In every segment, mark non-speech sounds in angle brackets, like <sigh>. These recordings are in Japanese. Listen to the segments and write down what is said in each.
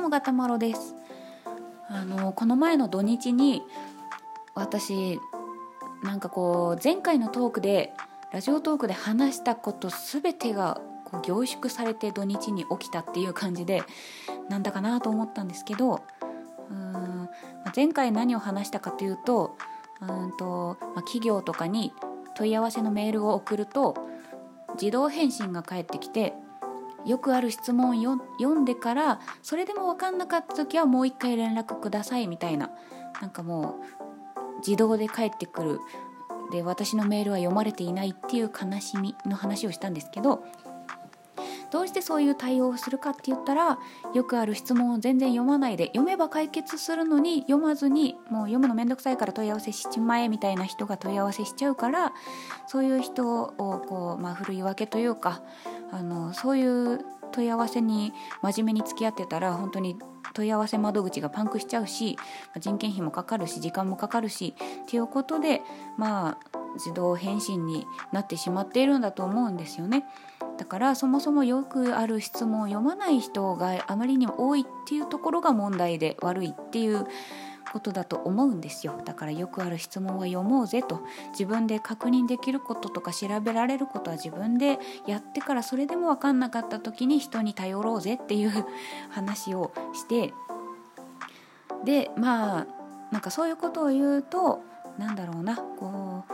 もガタマロです。あのこの前の土日に私なんかこう前回のトークでラジオトークで話したこと全てがこう凝縮されて土日に起きたっていう感じでなんだかなと思ったんですけどうーん前回何を話したかというとうんと、まあ、企業とかに問い合わせのメールを送ると自動返信が返ってきてよくある質問を読んでからそれでも分かんなかった時はもう一回連絡くださいみたいな。なんかもう自動で返ってくる。で私のメールは読まれていないっていう悲しみの話をしたんですけどどうしてそういう対応をするかって言ったらよくある質問を全然読まないで読めば解決するのに読まずにもう読むのめんどくさいから問い合わせしちまえみたいな人が問い合わせしちゃうからそういう人をこう、まあ、振るい分けというかあのそういう問い合わせに真面目に付き合ってたら本当に問い合わせ窓口がパンクしちゃうし人件費もかかるし時間もかかるしっていうことでまあ自動返信になってしまっているんだと思うんですよね。だからそもそもよくある質問を読まない人があまりにも多いっていうところが問題で悪いっていうことだと思うんですよ。だからよくある質問は読もうぜと。自分で確認できることとか調べられることは自分でやってからそれでも分かんなかった時に人に頼ろうぜっていう話をして。でまあなんかそういうことを言うとなんだろうな。こう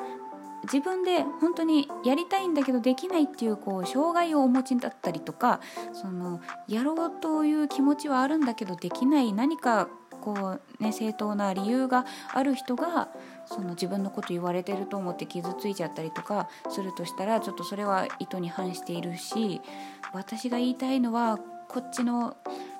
自分で本当にやりたいんだけどできないっていうこう障害をお持ちだったりとかそのやろうという気持ちはあるんだけどできない。何かこう、ね、正当な理由がある人がその自分のこと言われてると思って傷ついちゃったりとかするとしたらちょっとそれは意図に反しているし私が言いたいのはこっちの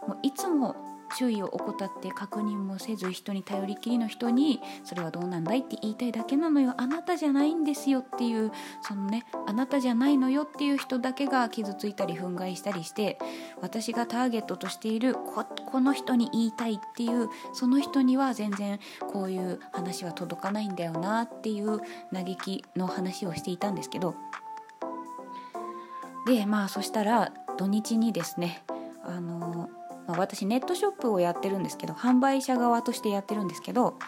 もういつも注意を怠って確認もせず人に頼りきりの人にそれはどうなんだいって言いたいだけなのよ。あなたじゃないんですよっていうそのねあなたじゃないのよっていう人だけが傷ついたり憤慨したりして私がターゲットとしているここの人に言いたいっていうその人には全然こういう話は届かないんだよなっていう嘆きの話をしていたんですけど。でまあそしたら土日にですねあのまあ、私ネットショップをやってるんですけど販売者側としてやってるんですけど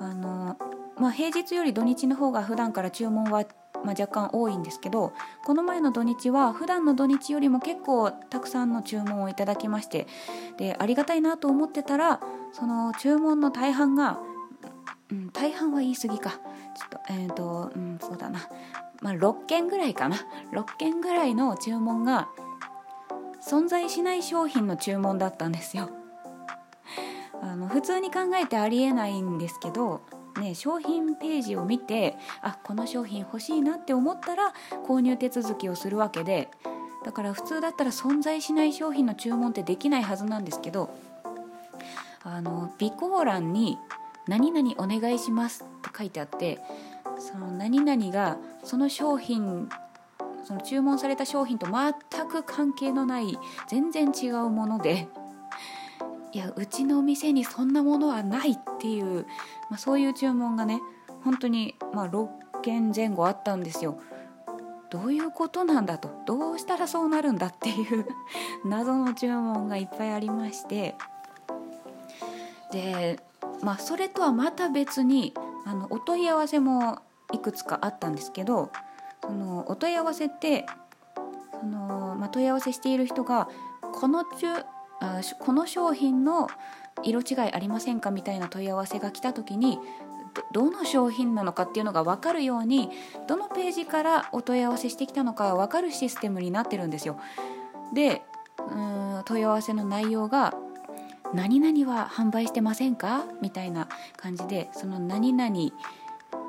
あの、まあ、平日より土日の方が普段から注文は、まあ、若干多いんですけどこの前の土日は普段の土日よりも結構たくさんの注文をいただきましてでありがたいなと思ってたらその注文の大半が、うん、大半は言い過ぎか。ちょっとえっ、ー、と、うん、そうだな、まあ、6件ぐらいかな。6件ぐらいの注文が存在しない商品の注文だったんですよ。あの普通に考えてありえないんですけどね、商品ページを見てあこの商品欲しいなって思ったら購入手続きをするわけでだから普通だったら存在しない商品の注文ってできないはずなんですけどあの備考欄に「何々お願いします」って書いてあってその何々がその商品その注文された商品と全く関係のない全然違うものでいやうちのお店にそんなものはないっていう、まあ、そういう注文がね本当にま6件前後あったんですよ。どういうことなんだとどうしたらそうなるんだっていう <laughs> 謎の注文がいっぱいありましてでまあそれとはまた別にあのお問い合わせもいくつかあったんですけどそのお問い合わせってその、まあ、問い合わせしている人がこの中あこの商品の色違いありませんかみたいな問い合わせが来た時にどの商品なのかっていうのが分かるようにどのページからお問い合わせしてきたのか分かるシステムになってるんですよ。でうん問い合わせの内容が「何々は販売してませんか?」みたいな感じでその「何々、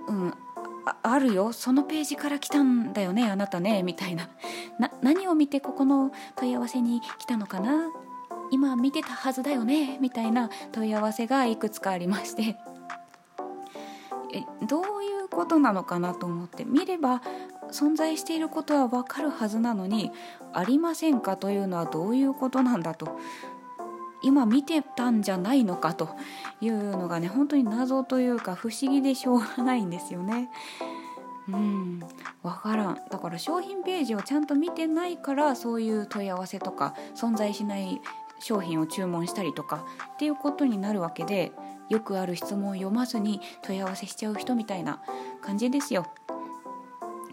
うん、あるよ。そのページから来たんだよねあなたねみたいな。な何を見てここの問い合わせに来たのかな？今見てたはずだよねみたいな問い合わせがいくつかありまして。えどういうことなのかなと思って。見れば存在していることは分かるはずなのにありませんか？というのはどういうことなんだと。今見てたんじゃないのかというのがね本当に謎というか不思議でしょうがないんですよね。うん分からん。だから商品ページをちゃんと見てないからそういう問い合わせとか存在しない商品を注文したりとかっていうことになるわけでよくある質問を読まずに問い合わせしちゃう人みたいな感じですよ。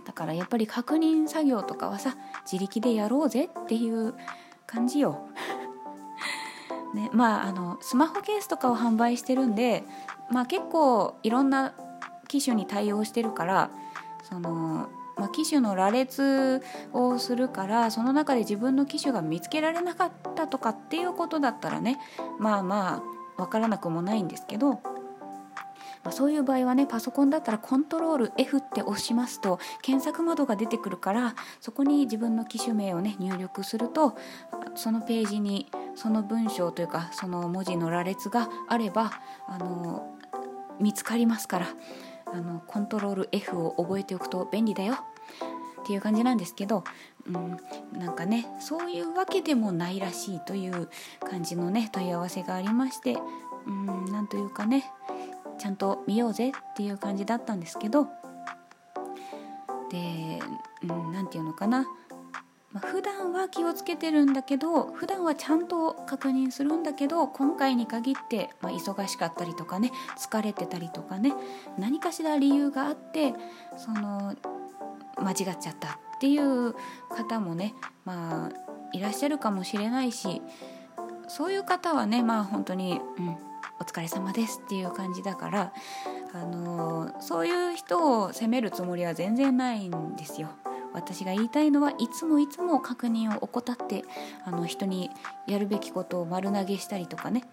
だからやっぱり確認作業とかはさ自力でやろうぜっていう感じよ。ね、まああのスマホケースとかを販売してるんで、まあ、結構いろんな機種に対応してるからその、まあ、機種の羅列をするからその中で自分の機種が見つけられなかったとかっていうことだったらねまあまあ分からなくもないんですけど。まあ、そういう場合はねパソコンだったらコントロール F って押しますと検索窓が出てくるからそこに自分の機種名をね入力するとそのページにその文章というかその文字の羅列があればあの見つかりますからあのコントロール F を覚えておくと便利だよ。っていう感じなんですけど、うん、なんかねそういうわけでもないらしいという感じのね問い合わせがありましてうんなんというかねちゃんと見ようぜっていう感じだったんですけどで何、うん、て言うのかな。まあ、普段は気をつけてるんだけど普段はちゃんと確認するんだけど今回に限って、まあ、忙しかったりとかね疲れてたりとかね何かしら理由があってその間違っちゃったっていう方もねまあいらっしゃるかもしれないしそういう方はねまあ本当に、うん、お疲れ様ですっていう感じだからあのそういう人を責めるつもりは全然ないんですよ。私が言いたいのはいつもいつも確認を怠ってあの人にやるべきことを丸投げしたりとかね。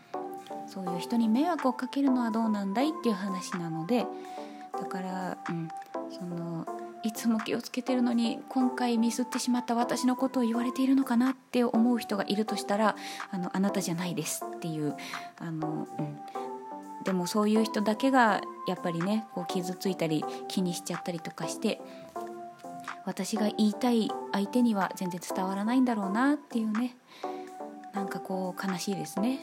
そういう人に迷惑をかけるのはどうなんだいっていう話なのでだから、うん、そのいつも気をつけてるのに今回ミスってしまった私のことを言われているのかなって思う人がいるとしたらあのあなたじゃないですっていうあの、うん、でもそういう人だけがやっぱりねこう傷ついたり気にしちゃったりとかして私が言いたい相手には全然伝わらないんだろうなっていうね。なんかこう悲しいですね。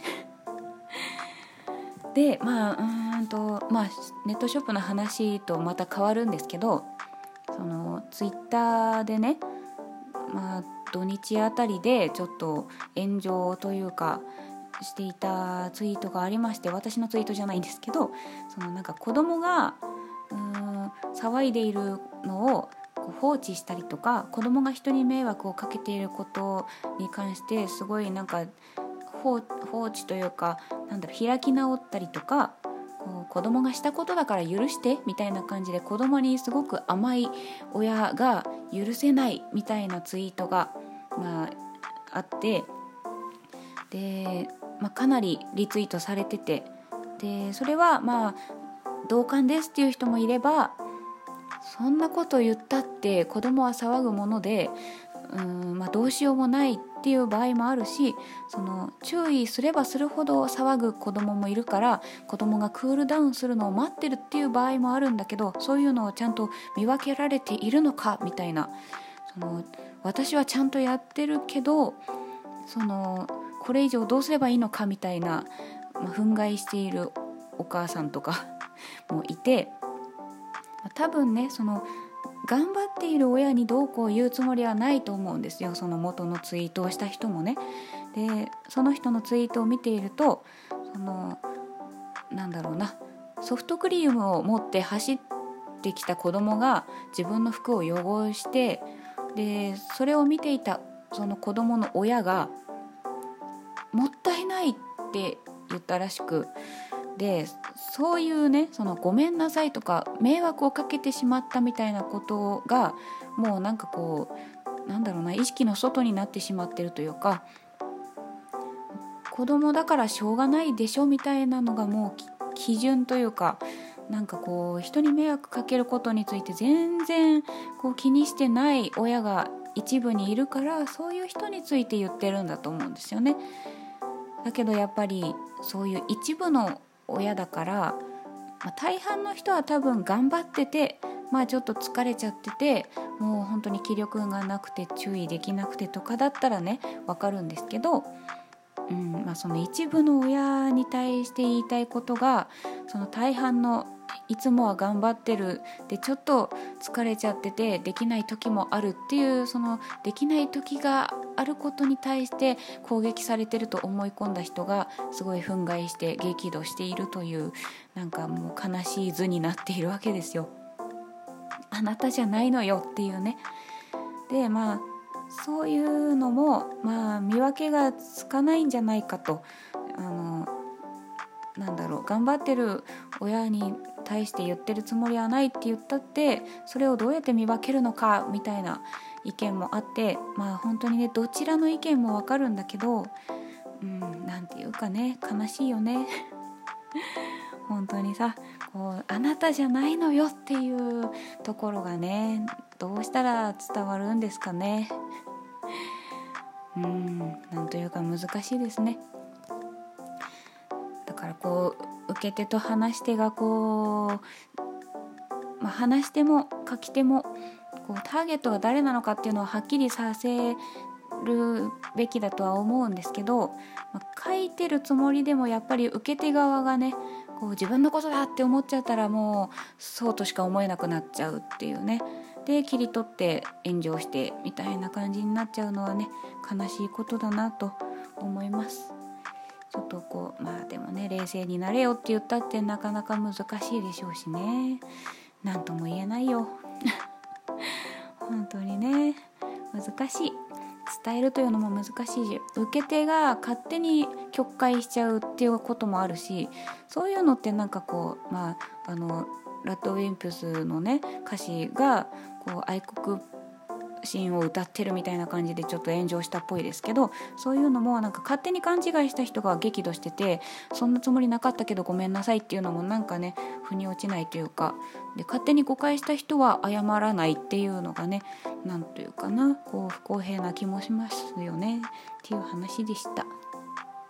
<laughs> でまあうんとまあネットショップの話とまた変わるんですけどそのツイッターでねまあ土日あたりでちょっと炎上というかしていたツイートがありまして私のツイートじゃないんですけどそのなんか子供がうーん騒いでいるのを放置したりとか子供が人に迷惑をかけていることに関してすごいなんか放置というかなんだろう開き直ったりとかこう子供がしたことだから許してみたいな感じで子供にすごく甘い親が許せないみたいなツイートが、まあ、あってで、まあ、かなりリツイートされててでそれはまあ同感ですっていう人もいればそんなこと言ったって子供は騒ぐものでうん、まあ、どうしようもないっていう場合もあるしその注意すればするほど騒ぐ子供もいるから子供がクールダウンするのを待ってるっていう場合もあるんだけどそういうのをちゃんと見分けられているのかみたいな。その私はちゃんとやってるけどそのこれ以上どうすればいいのかみたいな、まあ、憤慨しているお母さんとかもいて多分ねその頑張っている親にどうこう言うつもりはないと思うんですよその元のツイートをした人もね。でその人のツイートを見ているとそのなんだろうなソフトクリームを持って走ってきた子供が自分の服を汚してでそれを見ていたその子供の親が「もったいない」って言ったらしくでそういうねそのごめんなさいとか迷惑をかけてしまったみたいなことがもうなんかこうなんだろうな意識の外になってしまってるというか子供だからしょうがないでしょみたいなのがもう基準というかなんかこう人に迷惑かけることについて全然こう気にしてない親が一部にいるからそういう人について言ってるんだと思うんですよね。だけどやっぱりそういう一部の親だから、まあ、大半の人は多分頑張っててまあちょっと疲れちゃっててもう本当に気力がなくて注意できなくてとかだったらね分かるんですけど、うんまあ、その一部の親に対して言いたいことがその大半のいつもは頑張ってるでちょっと疲れちゃっててできない時もあるっていうそのできない時があることに対して攻撃されてると思い込んだ人がすごい憤慨して激怒しているというなんかもう悲しい図になっているわけですよ。あなたじゃないのよっていうね。でまあそういうのもまあ見分けがつかないんじゃないかとあのなんだろう頑張ってる親に対して言ってるつもりはないって言ったってそれをどうやって見分けるのかみたいな意見もあってまあ本当にねどちらの意見もわかるんだけどうんなんていうかね悲しいよね。<laughs> 本当にさこうあなたじゃないのよっていうところがねどうしたら伝わるんですかね。うんなんというか難しいですね。だからこう受け手と話し手がこう、まあ、話し手も書き手もこうターゲットが誰なのかっていうのをはっきりさせるべきだとは思うんですけど、まあ、書いてるつもりでもやっぱり受け手側がねこう自分のことだって思っちゃったらもうそうとしか思えなくなっちゃうっていうね。で切り取って炎上してみたいな感じになっちゃうのはね悲しいことだなと思います。ちょっとこうまあでもね冷静になれよって言ったってなかなか難しいでしょうしね。何とも言えないよ。<laughs> 本当にね難しい。伝えるというのも難しいし受け手が勝手に曲解しちゃうっていうこともあるしそういうのってなんかこうまああのラッドウィンプスのね歌詞がこう愛国シーンを歌ってるみたいな感じでちょっと炎上したっぽいですけどそういうのもなんか勝手に勘違いした人が激怒しててそんなつもりなかったけどごめんなさいっていうのもなんかね腑に落ちないというかで勝手に誤解した人は謝らないっていうのがねなんというかなこう不公平な気もしますよねっていう話でした。